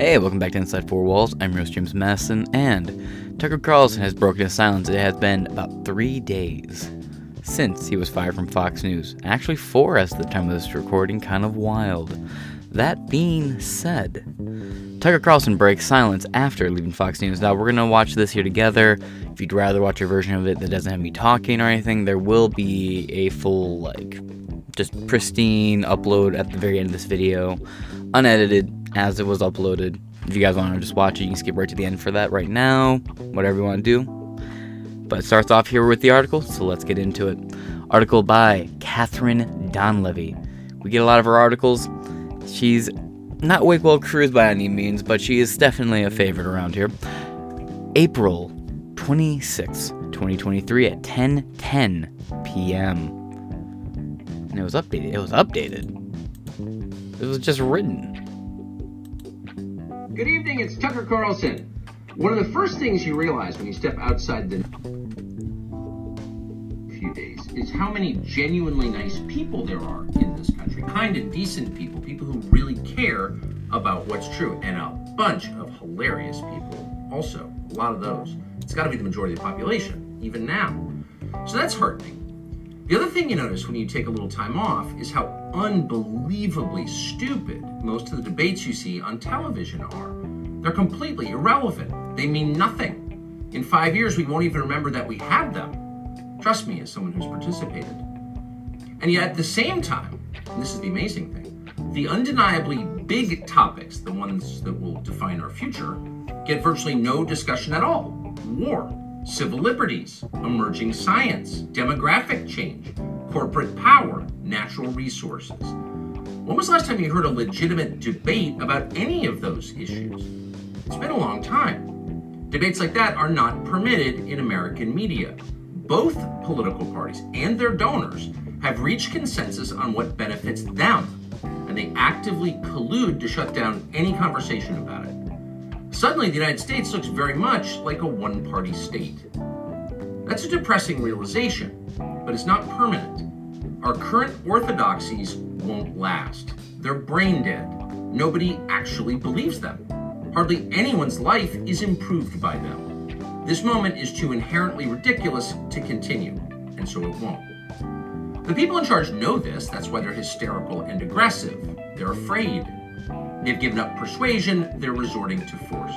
Hey, welcome back to Inside Four Walls. I'm your host, James Masson, and Tucker Carlson has broken his silence. It has been about three days since he was fired from Fox News. Actually, four as the time of this recording, kind of wild. That being said, Tucker Carlson breaks silence after leaving Fox News. Now, we're going to watch this here together. If you'd rather watch a version of it that doesn't have me talking or anything, there will be a full, like, just pristine upload at the very end of this video, unedited as it was uploaded. If you guys want to just watch it, you can skip right to the end for that right now, whatever you want to do. But it starts off here with the article, so let's get into it. Article by Katherine Donlevy. We get a lot of her articles. She's not Wakewell Cruz by any means, but she is definitely a favorite around here. April 26, 2023 at 10:10 p.m. And it was updated. It was updated. It was just written. Good evening, it's Tucker Carlson. One of the first things you realize when you step outside the few days is how many genuinely nice people there are in this country. Kind and decent people, people who really care about what's true, and a bunch of hilarious people also. A lot of those. It's got to be the majority of the population, even now. So that's heartening. The other thing you notice when you take a little time off is how unbelievably stupid most of the debates you see on television are. They're completely irrelevant. They mean nothing. In five years, we won't even remember that we had them. Trust me, as someone who's participated. And yet, at the same time, and this is the amazing thing, the undeniably big topics, the ones that will define our future, get virtually no discussion at all. War, civil liberties, emerging science, demographic change, corporate power, natural resources. When was the last time you heard a legitimate debate about any of those issues? It's been a long time. Debates like that are not permitted in American media. Both political parties and their donors have reached consensus on what benefits them, and they actively collude to shut down any conversation about it. Suddenly, the United States looks very much like a one party state. That's a depressing realization, but it's not permanent. Our current orthodoxies won't last. They're brain dead. Nobody actually believes them. Hardly anyone's life is improved by them. This moment is too inherently ridiculous to continue, and so it won't. The people in charge know this, that's why they're hysterical and aggressive. They're afraid. They've given up persuasion, they're resorting to force.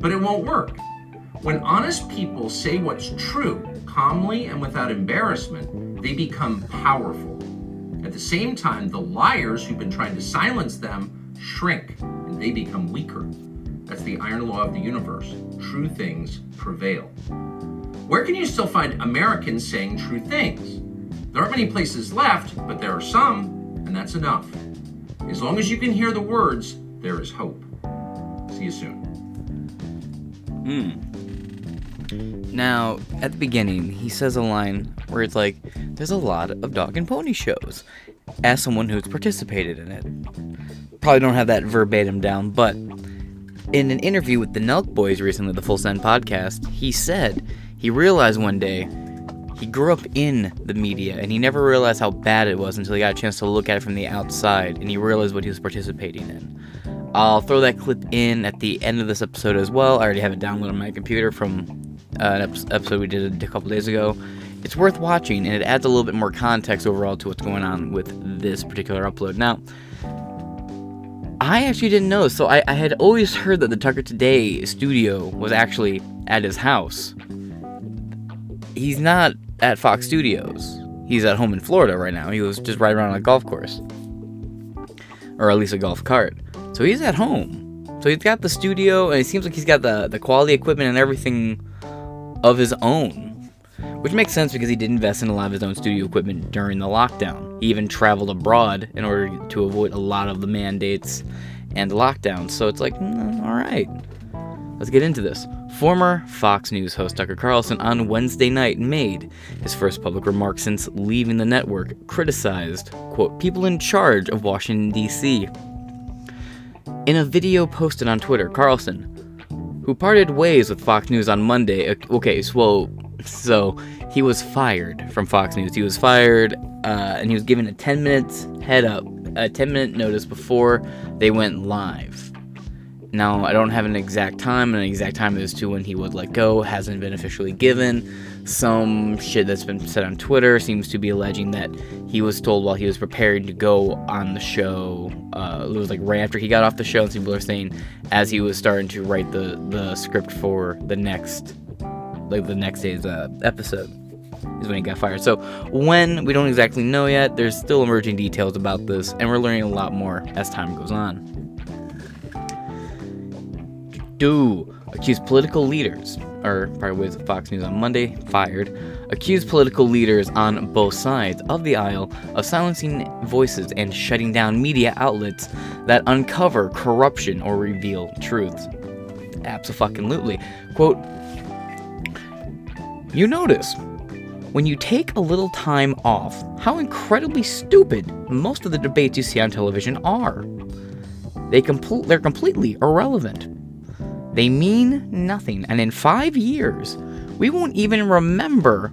But it won't work. When honest people say what's true, calmly and without embarrassment, they become powerful. At the same time, the liars who've been trying to silence them shrink and they become weaker. That's the iron law of the universe. True things prevail. Where can you still find Americans saying true things? There aren't many places left, but there are some, and that's enough. As long as you can hear the words, there is hope. See you soon. Hmm. Now, at the beginning, he says a line where it's like, there's a lot of dog and pony shows. As someone who's participated in it. Probably don't have that verbatim down, but in an interview with the Nelk Boys recently, the Full Send podcast, he said he realized one day he grew up in the media and he never realized how bad it was until he got a chance to look at it from the outside and he realized what he was participating in. I'll throw that clip in at the end of this episode as well. I already have it downloaded on my computer from uh, an episode we did a couple days ago. It's worth watching and it adds a little bit more context overall to what's going on with this particular upload. Now, I actually didn't know, so I, I had always heard that the Tucker Today studio was actually at his house. He's not at Fox Studios. He's at home in Florida right now. He was just riding around on a golf course. Or at least a golf cart. So he's at home. So he's got the studio, and it seems like he's got the, the quality equipment and everything of his own. Which makes sense because he did invest in a lot of his own studio equipment during the lockdown. He even traveled abroad in order to avoid a lot of the mandates and lockdowns. So it's like, mm, alright. Let's get into this. Former Fox News host Tucker Carlson on Wednesday night made his first public remark since leaving the network, criticized, quote, people in charge of Washington, D.C. In a video posted on Twitter, Carlson, who parted ways with Fox News on Monday, okay, so, so he was fired from Fox News. He was fired, uh, and he was given a 10 minutes head up, a 10 minute notice before they went live Now, I don't have an exact time, and an exact time as to when he would let go hasn't been officially given. Some shit that's been said on Twitter seems to be alleging that he was told while he was preparing to go on the show. Uh, it was like right after he got off the show, and people are saying as he was starting to write the the script for the next, like the next day's uh, episode, is when he got fired. So when we don't exactly know yet. There's still emerging details about this, and we're learning a lot more as time goes on do accuse political leaders, or probably was Fox News on Monday, fired, accused political leaders on both sides of the aisle of silencing voices and shutting down media outlets that uncover corruption or reveal truths. Absolutely. Quote, you notice when you take a little time off how incredibly stupid most of the debates you see on television are. They compl- they're completely irrelevant. They mean nothing, and in five years, we won't even remember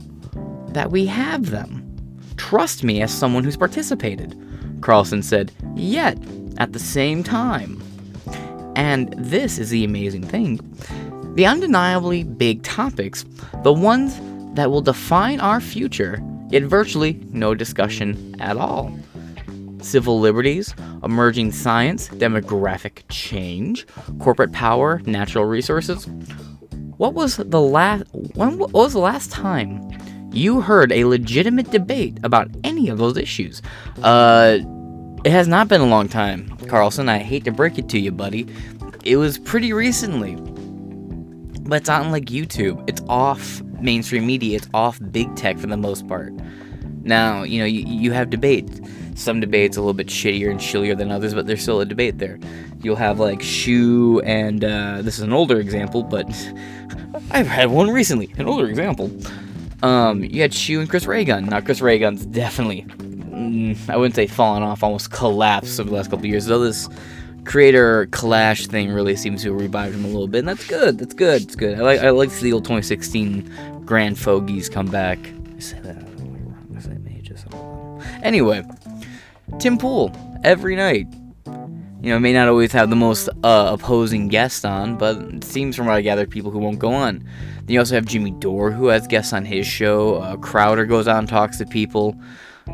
that we have them. Trust me as someone who's participated, Carlson said, yet at the same time. And this is the amazing thing the undeniably big topics, the ones that will define our future, get virtually no discussion at all civil liberties, emerging science, demographic change, corporate power, natural resources. What was the last when what was the last time you heard a legitimate debate about any of those issues? Uh it has not been a long time, Carlson. I hate to break it to you, buddy. It was pretty recently. But it's on like YouTube. It's off mainstream media. It's off big tech for the most part. Now, you know, you, you have debates some debates a little bit shittier and chillier than others, but there's still a debate there. You'll have like Shu and uh, this is an older example, but I've had one recently, an older example. Um, you had Shu and Chris Ray Gun. Now Chris Ray Gun's definitely, mm, I wouldn't say fallen off, almost collapsed over the last couple years. Though this creator clash thing really seems to have revived him a little bit, and that's good. That's good. It's good. I like I like to see the old 2016 grand fogies come back. I say that. Anyway, Tim Pool every night. You know, may not always have the most uh, opposing guests on, but it seems from what I gather, people who won't go on. Then you also have Jimmy Dore, who has guests on his show. Uh, Crowder goes on and talks to people.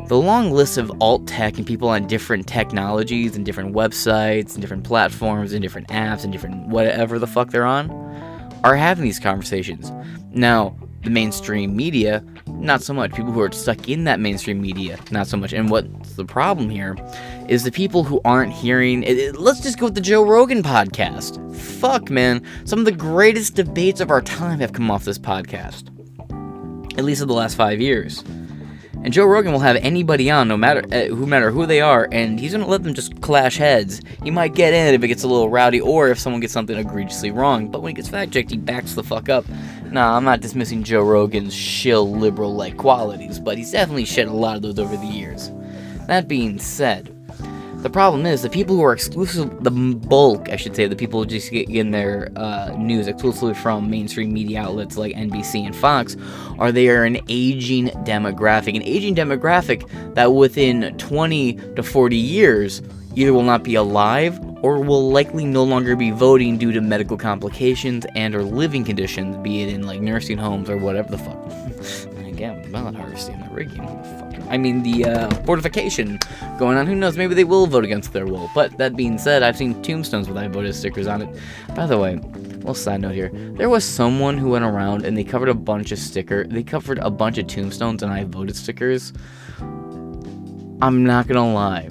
The long list of alt tech and people on different technologies and different websites and different platforms and different apps and different whatever the fuck they're on are having these conversations. Now, the mainstream media, not so much. People who are stuck in that mainstream media, not so much. And what's the problem here is the people who aren't hearing. It, it, let's just go with the Joe Rogan podcast. Fuck, man. Some of the greatest debates of our time have come off this podcast, at least in the last five years. And Joe Rogan will have anybody on, no matter uh, who matter who they are, and he's gonna let them just clash heads. He might get in if it gets a little rowdy, or if someone gets something egregiously wrong. But when he gets fact checked, he backs the fuck up. Nah, I'm not dismissing Joe Rogan's shill liberal-like qualities, but he's definitely shed a lot of those over the years. That being said, the problem is the people who are exclusive, the bulk, I should say, the people who just get in their uh, news exclusively from mainstream media outlets like NBC and Fox, are they are an aging demographic, an aging demographic that within 20 to 40 years either will not be alive or will likely no longer be voting due to medical complications and or living conditions, be it in like nursing homes or whatever the fuck. and again, not harvesting the rigging. I mean, the uh, fortification going on. Who knows? Maybe they will vote against their will. But that being said, I've seen tombstones with I voted stickers on it. By the way, little side note here. There was someone who went around and they covered a bunch of sticker. They covered a bunch of tombstones and I voted stickers. I'm not gonna lie.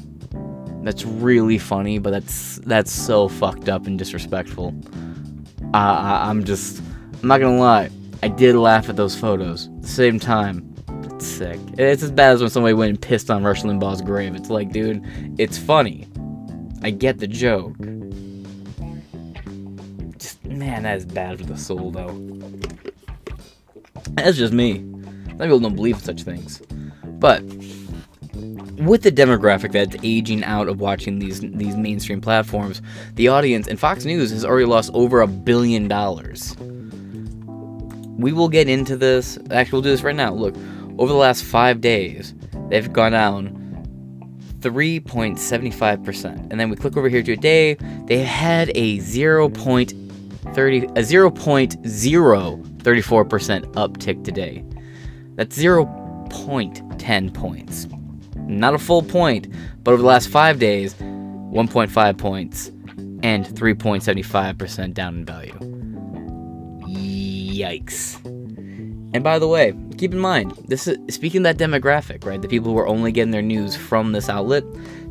That's really funny, but that's that's so fucked up and disrespectful. Uh, I, I'm just, I'm not gonna lie. I did laugh at those photos. At the same time, it's sick. It's as bad as when somebody went and pissed on Rush Limbaugh's grave. It's like, dude, it's funny. I get the joke. Just, man, that is bad for the soul, though. That's just me. Some people don't believe in such things. But with the demographic that's aging out of watching these these mainstream platforms, the audience and Fox News has already lost over a billion dollars. We will get into this. Actually, we'll do this right now. Look, over the last five days, they've gone down 3.75%. And then we click over here to a day, they had a 0.30 a 0.034% uptick today. That's 0.10 points. Not a full point, but over the last 5 days, 1.5 points and 3.75% down in value. Yikes. And by the way, keep in mind, this is speaking that demographic, right? The people who are only getting their news from this outlet,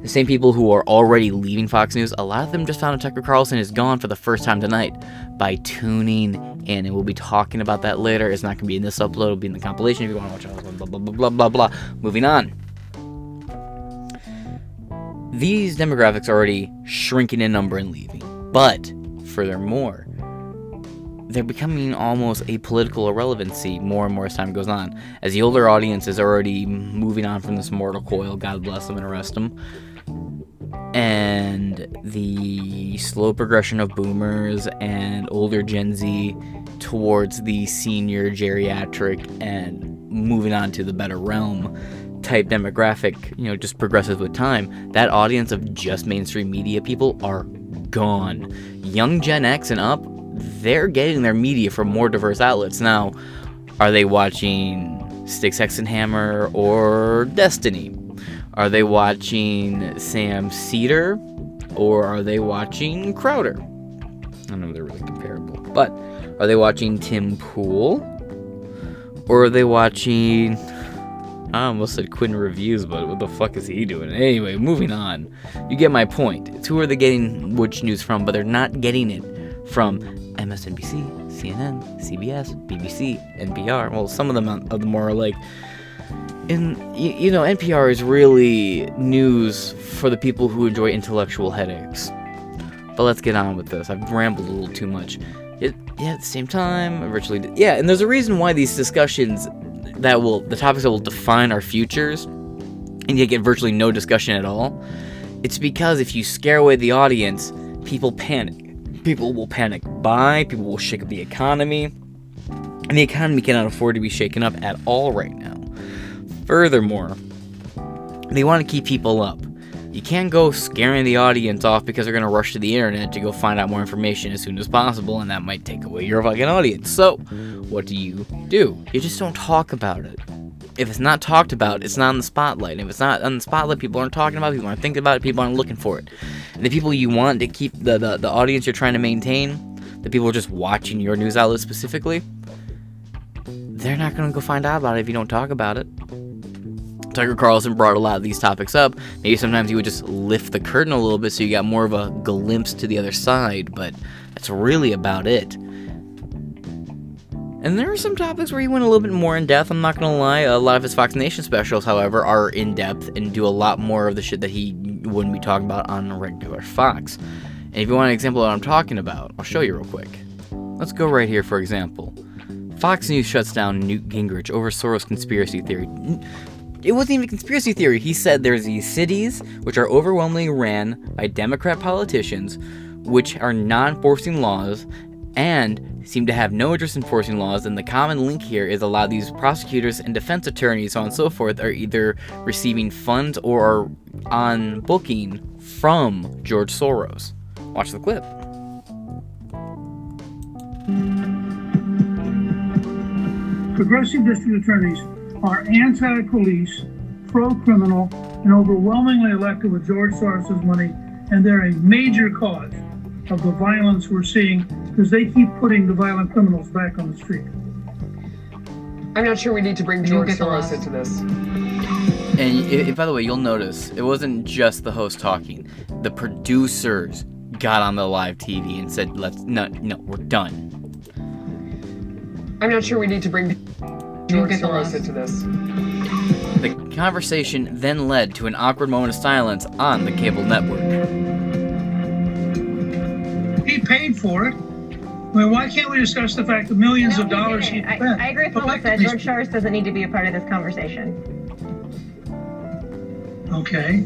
the same people who are already leaving Fox News, a lot of them just found out Tucker Carlson is gone for the first time tonight by tuning in. And we'll be talking about that later. It's not going to be in this upload, it'll be in the compilation if you want to watch it. Blah, blah, blah, blah, blah, blah. Moving on. These demographics are already shrinking in number and leaving. But, furthermore, they're becoming almost a political irrelevancy more and more as time goes on. As the older audience is already moving on from this mortal coil, God bless them and arrest them. And the slow progression of boomers and older Gen Z towards the senior geriatric and moving on to the better realm type demographic, you know, just progresses with time. That audience of just mainstream media people are gone. Young Gen X and up they're getting their media from more diverse outlets. Now, are they watching Styx Hammer or Destiny? Are they watching Sam Seder or are they watching Crowder? I don't know if they're really comparable, but are they watching Tim Pool or are they watching? I almost said Quinn Reviews, but what the fuck is he doing? Anyway, moving on. You get my point. It's who are they getting which news from, but they're not getting it from MSNBC, CNN, CBS, BBC, NPR. Well, some of them the more like. In you, know, NPR is really news for the people who enjoy intellectual headaches. But let's get on with this. I've rambled a little too much. It, yeah, at the same time, I virtually yeah, and there's a reason why these discussions that will the topics that will define our futures, and you get virtually no discussion at all. It's because if you scare away the audience, people panic people will panic buy, people will shake up the economy, and the economy cannot afford to be shaken up at all right now. Furthermore, they want to keep people up. You can't go scaring the audience off because they're going to rush to the internet to go find out more information as soon as possible, and that might take away your fucking audience. So, what do you do? You just don't talk about it if it's not talked about, it's not in the spotlight. If it's not on the spotlight, people aren't talking about it, people aren't thinking about it, people aren't looking for it. And the people you want to keep the, the, the audience you're trying to maintain, the people just watching your news outlet specifically, they're not to go find out about it if you don't talk about it. Tucker Carlson brought a lot of these topics up. Maybe sometimes he would just lift the curtain a little bit so you got more of a glimpse to the other side, but that's really about it. And there are some topics where he went a little bit more in depth. I'm not gonna lie. A lot of his Fox Nation specials, however, are in depth and do a lot more of the shit that he wouldn't be talking about on regular Fox. And if you want an example of what I'm talking about, I'll show you real quick. Let's go right here, for example. Fox News shuts down Newt Gingrich over Soros conspiracy theory. It wasn't even a conspiracy theory. He said there's these cities which are overwhelmingly ran by Democrat politicians, which are non forcing laws, and seem to have no interest in enforcing laws, and the common link here is a lot of these prosecutors and defense attorneys, so on and so forth, are either receiving funds or are on booking from George Soros. Watch the clip. Progressive district attorneys are anti police, pro criminal, and overwhelmingly elected with George Soros' money, and they're a major cause of the violence we're seeing because they keep putting the violent criminals back on the street. I'm not sure we need to bring George Soros into this. And it, by the way, you'll notice it wasn't just the host talking. The producers got on the live TV and said, "Let's no, no, we're done." I'm not sure we need to bring George Soros into this. The conversation then led to an awkward moment of silence on the cable network. He paid for it. I mean, why can't we discuss the fact that millions No, of dollars he spent? I, I agree with Melissa. Collectively George Soros doesn't need to be a part of this conversation. Okay.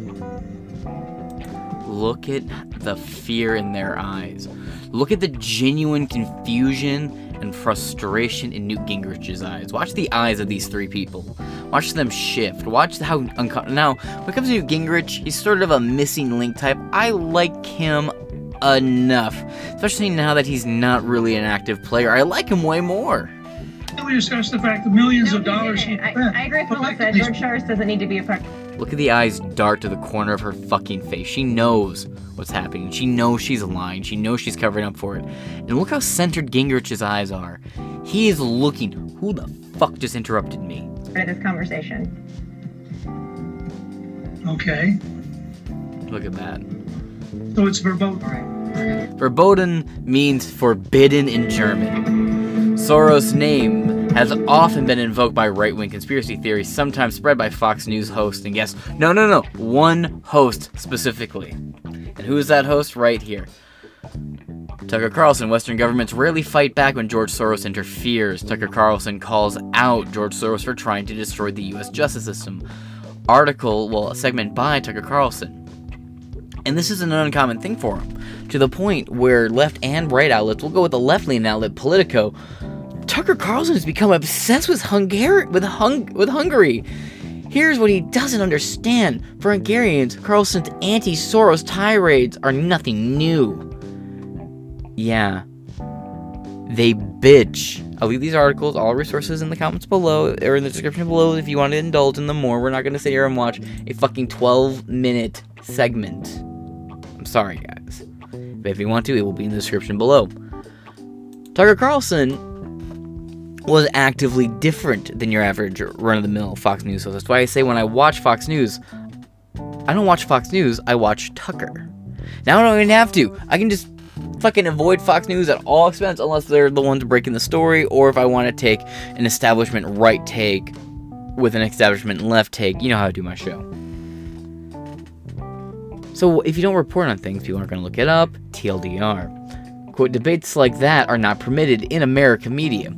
Look at the fear in their eyes. Look at the genuine confusion and frustration in Newt Gingrich's eyes. Watch the eyes of these three people. Watch them shift. Watch how uncomfortable. Now, when it comes to Newt Gingrich, he's sort of a missing link type. I like him enough, especially now that he's not really an active player. I like him way more. We discussed the fact that millions No, of dollars he didn't. I. I agree with electing Melissa. these George Soros doesn't need to be a part. Look at the eyes dart to the corner of her fucking face. She knows what's happening. She knows she's lying. She knows she's covering up for it. And look how centered Gingrich's eyes are. He is looking. Who the fuck just interrupted me? of this conversation. Okay, Look at that. So it's verboten. Verboten means forbidden in German. Soros' name has often been invoked by right wing conspiracy theories, sometimes spread by Fox News hosts and guests. No, no, no. One host specifically. And who is that host? Right here. Tucker Carlson. Western governments rarely fight back when George Soros interferes. Tucker Carlson calls out George Soros for trying to destroy the U.S. justice system. Article, well, a segment by Tucker Carlson. And this is an uncommon thing for him, to the point where left and right outlets, we'll go with the left leaning outlet, Politico, Tucker Carlson has become obsessed with Hungary, with, hung- with Hungary. Here's what he doesn't understand. For Hungarians, Carlson's anti-Soros tirades are nothing new. Yeah. They bitch. I'll leave these articles, all resources in the comments below, or in the description below if you want to indulge in them more. We're not going to sit here and watch a fucking 12 minute segment. Sorry, guys. But if you want to, it will be in the description below. Tucker Carlson was actively different than your average run of the mill Fox News host. That's why I say when I watch Fox News, I don't watch Fox News, I watch Tucker. Now I don't even have to. I can just fucking avoid Fox News at all expense unless they're the ones breaking the story or if I want to take an establishment right take with an establishment left take. You know how I do my show. So if you don't report on things, people aren't going to look it up. TLDR. Quote, debates like that are not permitted in American media.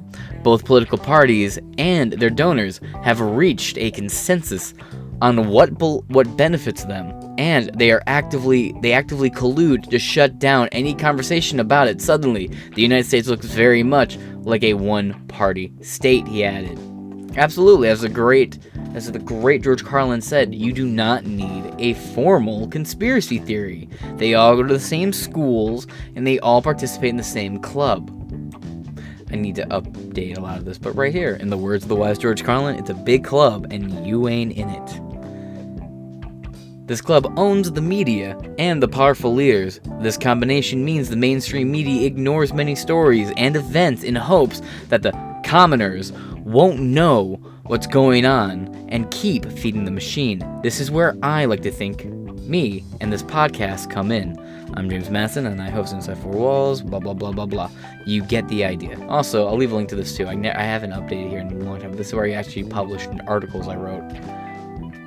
Both political parties and their donors have reached a consensus on what bel what benefits them, and they are actively they actively collude to shut down any conversation about it. Suddenly, the United States looks very much like a one-party state. He added. Absolutely, as the great as the great George Carlin said, you do not need a formal conspiracy theory. They all go to the same schools and they all participate in the same club. I need to update a lot of this, but right here, in the words of the wise George Carlin, it's a big club and you ain't in it. This club owns the media and the powerful leaders. This combination means the mainstream media ignores many stories and events in hopes that the commoners won't know what's going on and keep feeding the machine. This is where I like to think me and this podcast come in. I'm James Masson and I host Inside Four Walls, blah blah blah blah blah. You get the idea. Also, I'll leave a link to this too. I, ne- I haven't updated here in a long time, this is where I actually published articles I wrote.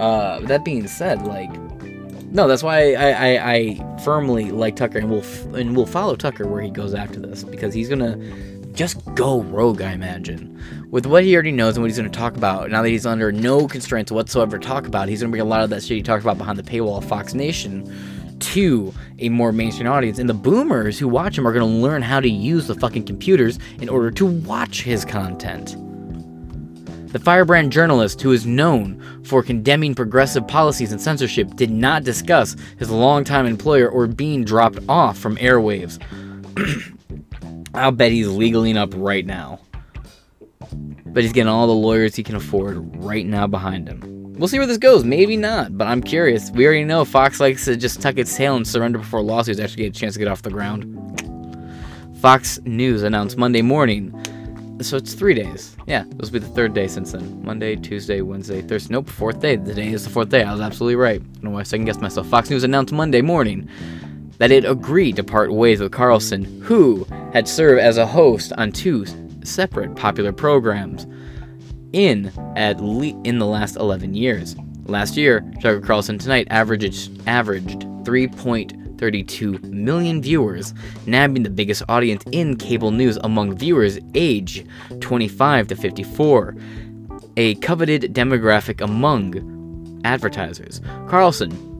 Uh, that being said, like, no, that's why I, I, I firmly like Tucker and will f- and will follow Tucker where he goes after this because he's gonna just go rogue. I imagine with what he already knows and what he's gonna talk about. Now that he's under no constraints whatsoever to talk about, he's gonna bring a lot of that shit he talks about behind the paywall of Fox Nation to a more mainstream audience. And the boomers who watch him are gonna learn how to use the fucking computers in order to watch his content. The firebrand journalist, who is known for condemning progressive policies and censorship, did not discuss his longtime employer or being dropped off from airwaves. I'll bet he's legaling up right now. But he's getting all the lawyers he can afford right now behind him. We'll see where this goes. Maybe not, but I'm curious. We already know Fox likes to just tuck its tail and surrender before lawsuits actually get a chance to get off the ground. Fox News announced Monday morning so it's three days. Yeah, this will be the third day since then. Monday, Tuesday, Wednesday, Thursday. Nope, fourth day. Today is the fourth day. I was absolutely right. I don't know why I second guessed myself. Fox News announced Monday morning that it agreed to part ways with Carlson, who had served as a host on two separate popular programs in at le- in the last 11 years. Last year, Tucker Carlson Tonight averaged averaged 3.32 million viewers, nabbing the biggest audience in cable news among viewers age 25 to 54, a coveted demographic among advertisers. Carlson,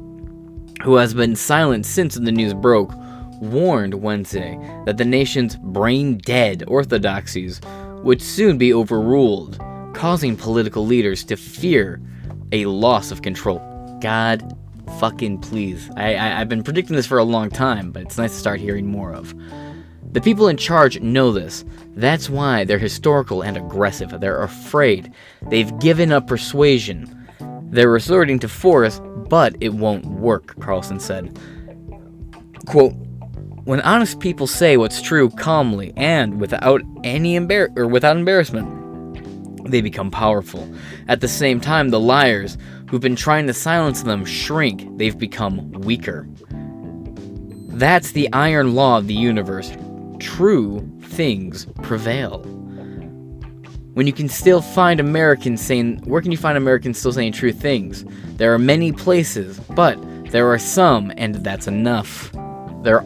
who has been silent since the news broke, warned Wednesday that the nation's brain dead orthodoxies would soon be overruled, causing political leaders to fear a loss of control. God fucking please. I, I, I've been predicting this for a long time, but it's nice to start hearing more of. The people in charge know this. That's why they're historical and aggressive. They're afraid. They've given up persuasion. They're resorting to force, but it won't work, Carlson said. Quote, when honest people say what's true calmly and without any embar- or without embarrassment, they become powerful. At the same time, the liars who've been trying to silence them shrink. They've become weaker. That's the iron law of the universe. True things prevail. When you can still find Americans saying, where can you find Americans still saying true things? There are many places, but there are some, and that's enough. There,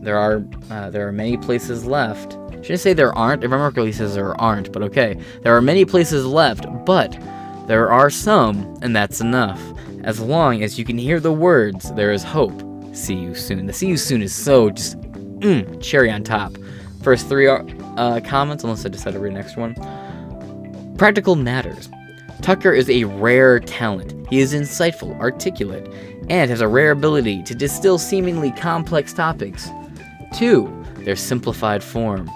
there are, uh, there are many places left. Should I say there aren't? If America says there aren't, but okay. There are many places left, but there are some, and that's enough. As long as you can hear the words, there is hope. See you soon. The see you soon is so just mm, cherry on top. First three uh, comments, unless I decide to read the next one. Practical matters. Tucker is a rare talent. He is insightful, articulate, and has a rare ability to distill seemingly complex topics to their simplified form.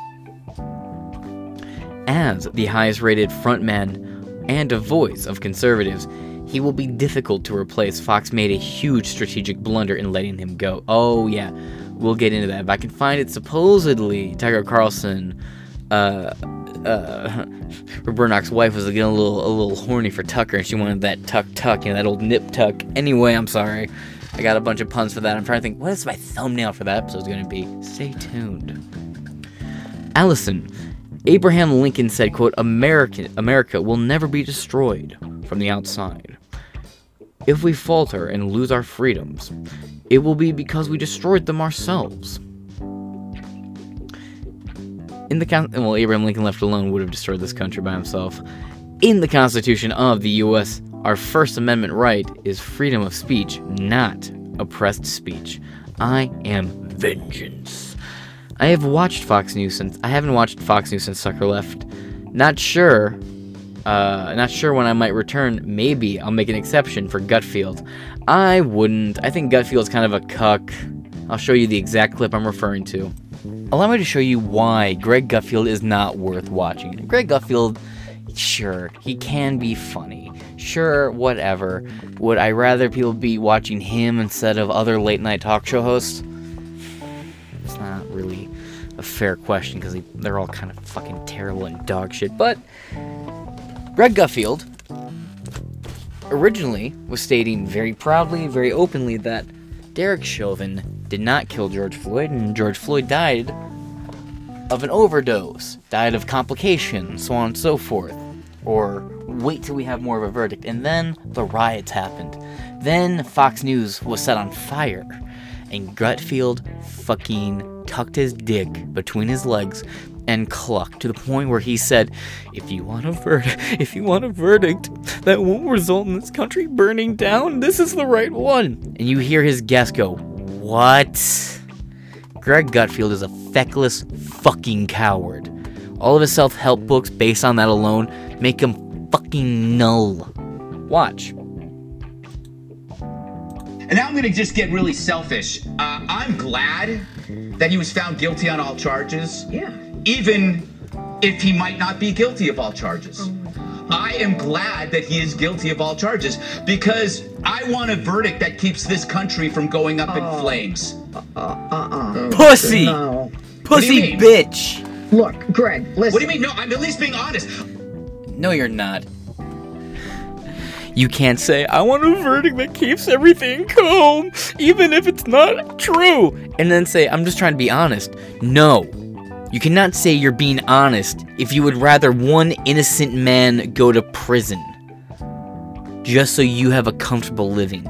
As the highest rated frontman and a voice of conservatives, he will be difficult to replace. Fox made a huge strategic blunder in letting him go. Oh, yeah, we'll get into that. If I can find it, supposedly, Tucker Carlson, uh, uh, Murdoch's wife was getting a little, a little horny for Tucker, and she wanted that tuck tuck, you know, that old nip tuck. Anyway, I'm sorry. I got a bunch of puns for that. I'm trying to think, what is my thumbnail for that episode going to be? Stay tuned. Allison, Abraham Lincoln said, quote, America, America will never be destroyed from the outside. If we falter and lose our freedoms, it will be because we destroyed them ourselves. In the con- well, Abraham Lincoln left alone would have destroyed this country by himself. In the Constitution of the U.S., our First Amendment right is freedom of speech, not oppressed speech. I am vengeance. I have watched Fox News since I haven't watched Fox News since Tucker left. Not sure. Uh, not sure when I might return. Maybe I'll make an exception for Gutfeld. I wouldn't. I think Gutfeld's kind of a cuck. I'll show you the exact clip I'm referring to. Allow me to show you why Greg Gutfeld is not worth watching. Greg Gutfeld, sure, he can be funny. Sure, whatever. Would I rather people be watching him instead of other late night talk show hosts? It's not really a fair question because they're all kind of fucking terrible and dog shit. But Greg Gutfeld originally was stating very proudly, very openly that Derek Chauvin did not kill George Floyd, and George Floyd died of an overdose, died of complications, so on and so forth. Or wait till we have more of a verdict. And then the riots happened. Then Fox News was set on fire. And Gutfeld fucking tucked his dick between his legs and clucked to the point where he said, "If you want a verdict, if you want a verdict that won't result in this country burning down, this is the right one." And you hear his guest go, "What?" Greg Gutfeld is a feckless fucking coward. All of his self-help books based on that alone make him fucking null. Watch. And now I'm going to just get really selfish. Uh, I'm glad that he was found guilty on all charges. Yeah. Even if he might not be guilty of all charges. I am glad that he is guilty of all charges because I want a verdict that keeps this country from going up in flames. Uh uh. Pussy! No. Pussy bitch! Look, Greg, listen. What do you mean? No, I'm at least being honest. No, you're not. You can't say, I want a verdict that keeps everything calm, even if it's not true, and then say, I'm just trying to be honest. No. You cannot say you're being honest if you would rather one innocent man go to prison. Just so you have a comfortable living.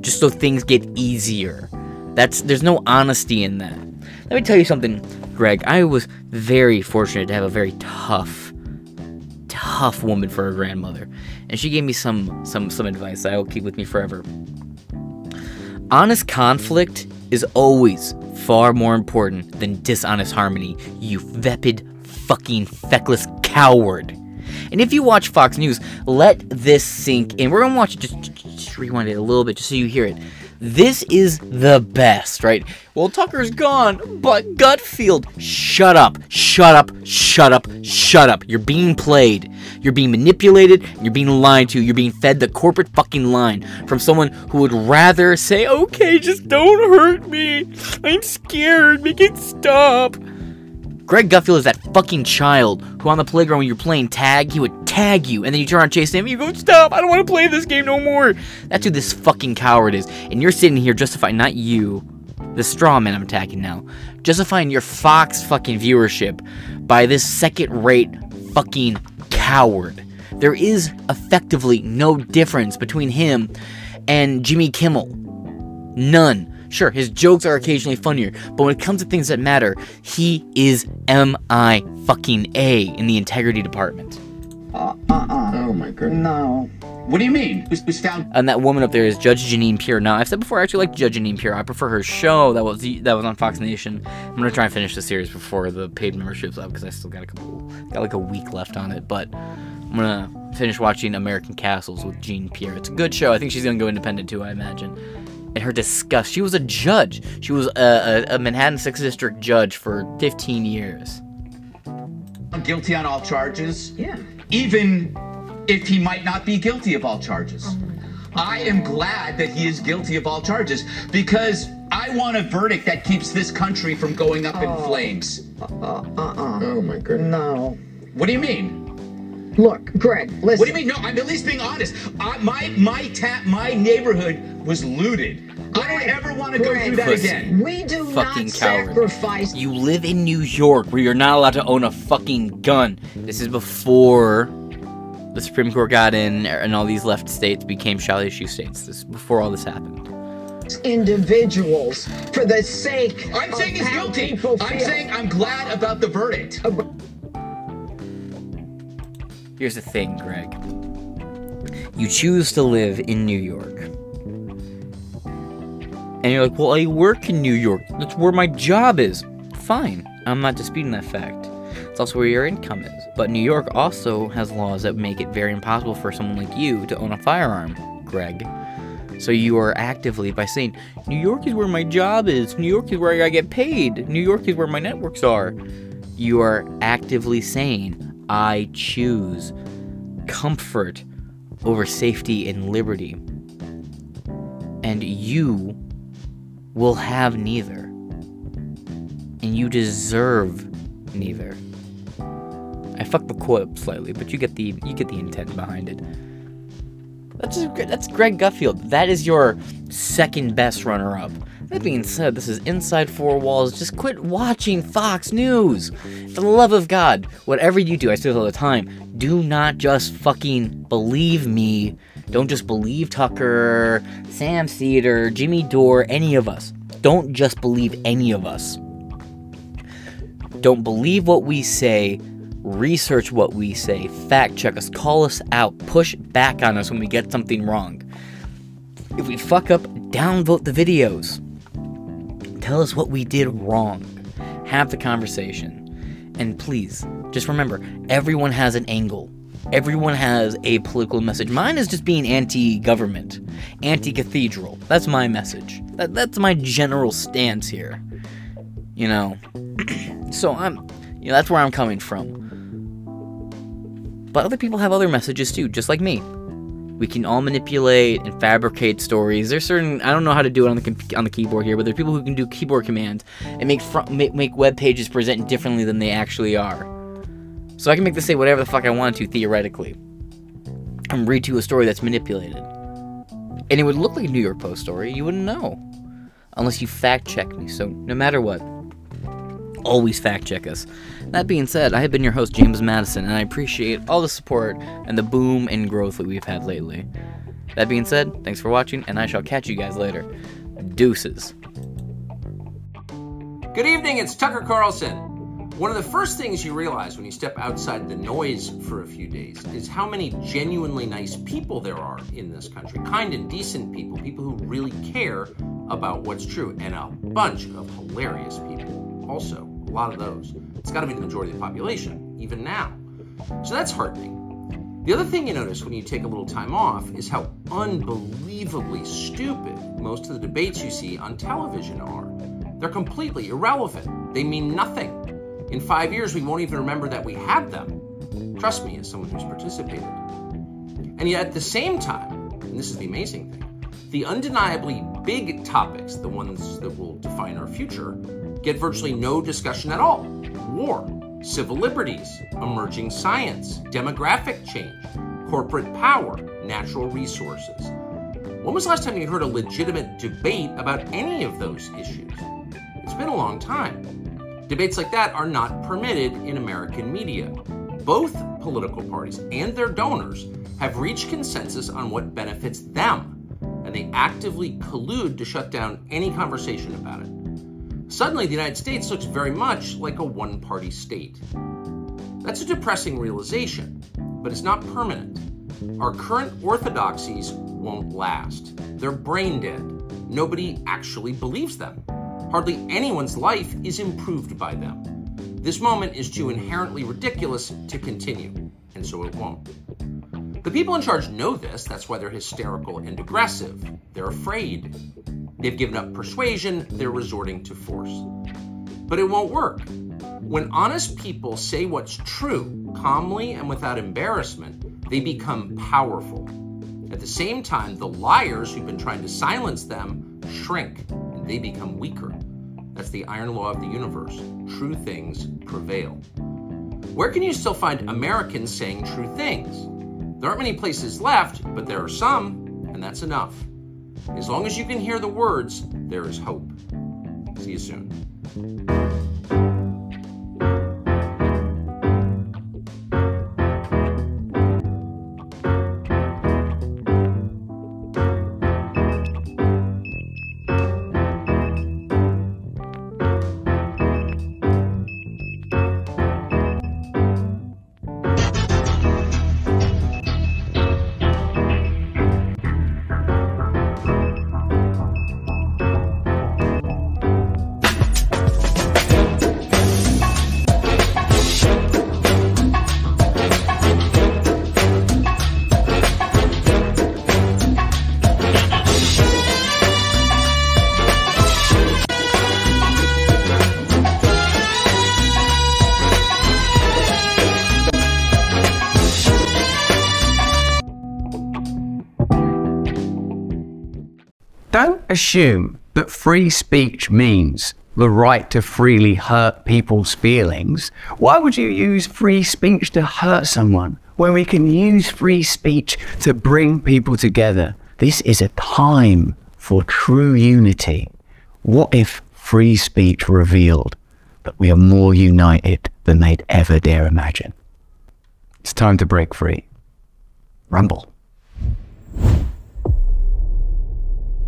Just so things get easier. That's there's no honesty in that. Let me tell you something, Greg. I was very fortunate to have a very tough, tough woman for a grandmother, and she gave me some some some advice that I will keep with me forever. Honest conflict is always far more important than dishonest harmony, you vapid, fucking feckless coward. And if you watch Fox News, let this sink in. We're gonna watch it, just, just rewind it a little bit just so you hear it. This is the best, right? Well, Tucker's gone, but Gutfeld, shut up, shut up, shut up, shut up. You're being played. You're being manipulated. You're being lied to. You're being fed the corporate fucking line from someone who would rather say, okay, just don't hurt me. I'm scared. Make it stop. Greg Gutfeld is that fucking child who on the playground when you're playing tag, he would tag you, and then you turn around chase him, and you go, stop, I don't want to play this game no more. That's who this fucking coward is. And you're sitting here justifying, not you, the straw man I'm attacking now, justifying your Fox fucking viewership by this second rate fucking coward. There is effectively no difference between him and Jimmy Kimmel. None. Sure, his jokes are occasionally funnier, but when it comes to things that matter, he is M I fucking A in the integrity department. Uh, uh-uh. Oh my goodness. No. What do you mean? Who's, who's found And that woman up there is Judge Jeanine Pirro. Now, I've said before, I actually like Judge Jeanine Pirro. I prefer her show that was that was on Fox Nation. I'm gonna try and finish the series before the paid membership's up because I still got a couple, got like a week left on it. But I'm gonna finish watching American Castles with Jeanine Pirro. It's a good show. I think she's gonna go independent too. I imagine. And her disgust. She was a judge. She was a, a, a Manhattan Sixth District judge for 15 years. guilty on all charges? Yeah. Even if he might not be guilty of all charges. Oh I am glad that he is guilty of all charges because I want a verdict that keeps this country from going up in oh. flames. Uh-uh. Oh my goodness. No. What do you mean? Look, Greg, listen. What do you mean? No, I'm at least being honest. I, my my ta- my neighborhood was looted. I don't ever want to go through that Pussy. again. We do Fucking not coward. sacrifice. You live in New York where you're not allowed to own a fucking gun. This is before the Supreme Court got in and all these left states became shall issue states. This is before all this happened. individuals for the sake I'm of saying he's guilty. I'm saying I'm glad about the verdict. Here's the thing, Greg. You choose to live in New York. And you're like, well, I work in New York. That's where my job is. Fine. I'm not disputing that fact. It's also where your income is. But New York also has laws that make it very impossible for someone like you to own a firearm, Greg. So you are actively, by saying, New York is where my job is, New York is where I get paid, New York is where my networks are, you are actively saying, I choose comfort over safety and liberty. And you will have neither. And you deserve neither. I fucked the quote up slightly, but you get the you get the intent behind it. That's that's Greg Gutfeld. That is your second best runner up. That being said, this is Inside Four Walls. Just quit watching Fox News. For the love of God, whatever you do, I say this all the time, do not just fucking believe me. Don't just believe Tucker, Sam Seder, Jimmy Dore, any of us. Don't just believe any of us. Don't believe what we say. Research what we say. Fact check us. Call us out. Push back on us when we get something wrong. If we fuck up, downvote the videos. Tell us what we did wrong. Have the conversation. And please, just remember everyone has an angle. Everyone has a political message. Mine is just being anti government, anti cathedral. That's my message. That, that's my general stance here. You know, so I'm, you know, that's where I'm coming from. But other people have other messages too, just like me. We can all manipulate and fabricate stories. There's certain I don't know how to do it on the on the keyboard here, but there's people who can do keyboard commands and make fr- make, make web pages present differently than they actually are. So I can make this say whatever the fuck I want to theoretically, and read to a story that's manipulated, and it would look like a New York Post story. You wouldn't know unless you fact check me. So no matter what, always fact check us. That being said, I have been your host, James Madison, and I appreciate all the support and the boom and growth that we've had lately. That being said, thanks for watching, and I shall catch you guys later. Deuces. Good evening, it's Tucker Carlson. One of the first things you realize when you step outside the noise for a few days is how many genuinely nice people there are in this country. Kind and decent people, people who really care about what's true, and a bunch of hilarious people. Also, lot of those. It's got to be the majority of the population, even now. So that's heartening. The other thing you notice when you take a little time off is how unbelievably stupid most of the debates you see on television are. They're completely irrelevant. They mean nothing. In five years, we won't even remember that we had them. Trust me, as someone who's participated. And yet, at the same time, and this is the amazing thing, the undeniably big topics, the ones that will define our future, get virtually no discussion at all. War, civil liberties, emerging science, demographic change, corporate power, natural resources. When was the last time you heard a legitimate debate about any of those issues? It's been a long time. Debates like that are not permitted in American media. Both political parties and their donors have reached consensus on what benefits them, and they actively collude to shut down any conversation about it. Suddenly, the United States looks very much like a one party state. That's a depressing realization, but it's not permanent. Our current orthodoxies won't last. They're brain dead. Nobody actually believes them. Hardly anyone's life is improved by them. This moment is too inherently ridiculous to continue, and so it won't. The people in charge know this, that's why they're hysterical and aggressive. They're afraid. They've given up persuasion, they're resorting to force. But it won't work. When honest people say what's true, calmly and without embarrassment, they become powerful. At the same time, the liars who've been trying to silence them shrink and they become weaker. That's the iron law of the universe. True things prevail. Where can you still find Americans saying true things? There aren't many places left, but there are some, and that's enough. As long as you can hear the words, there is hope. See you soon. Assume that free speech means the right to freely hurt people's feelings. Why would you use free speech to hurt someone when we can use free speech to bring people together? This is a time for true unity. What if free speech revealed that we are more united than they'd ever dare imagine? It's time to break free. Rumble.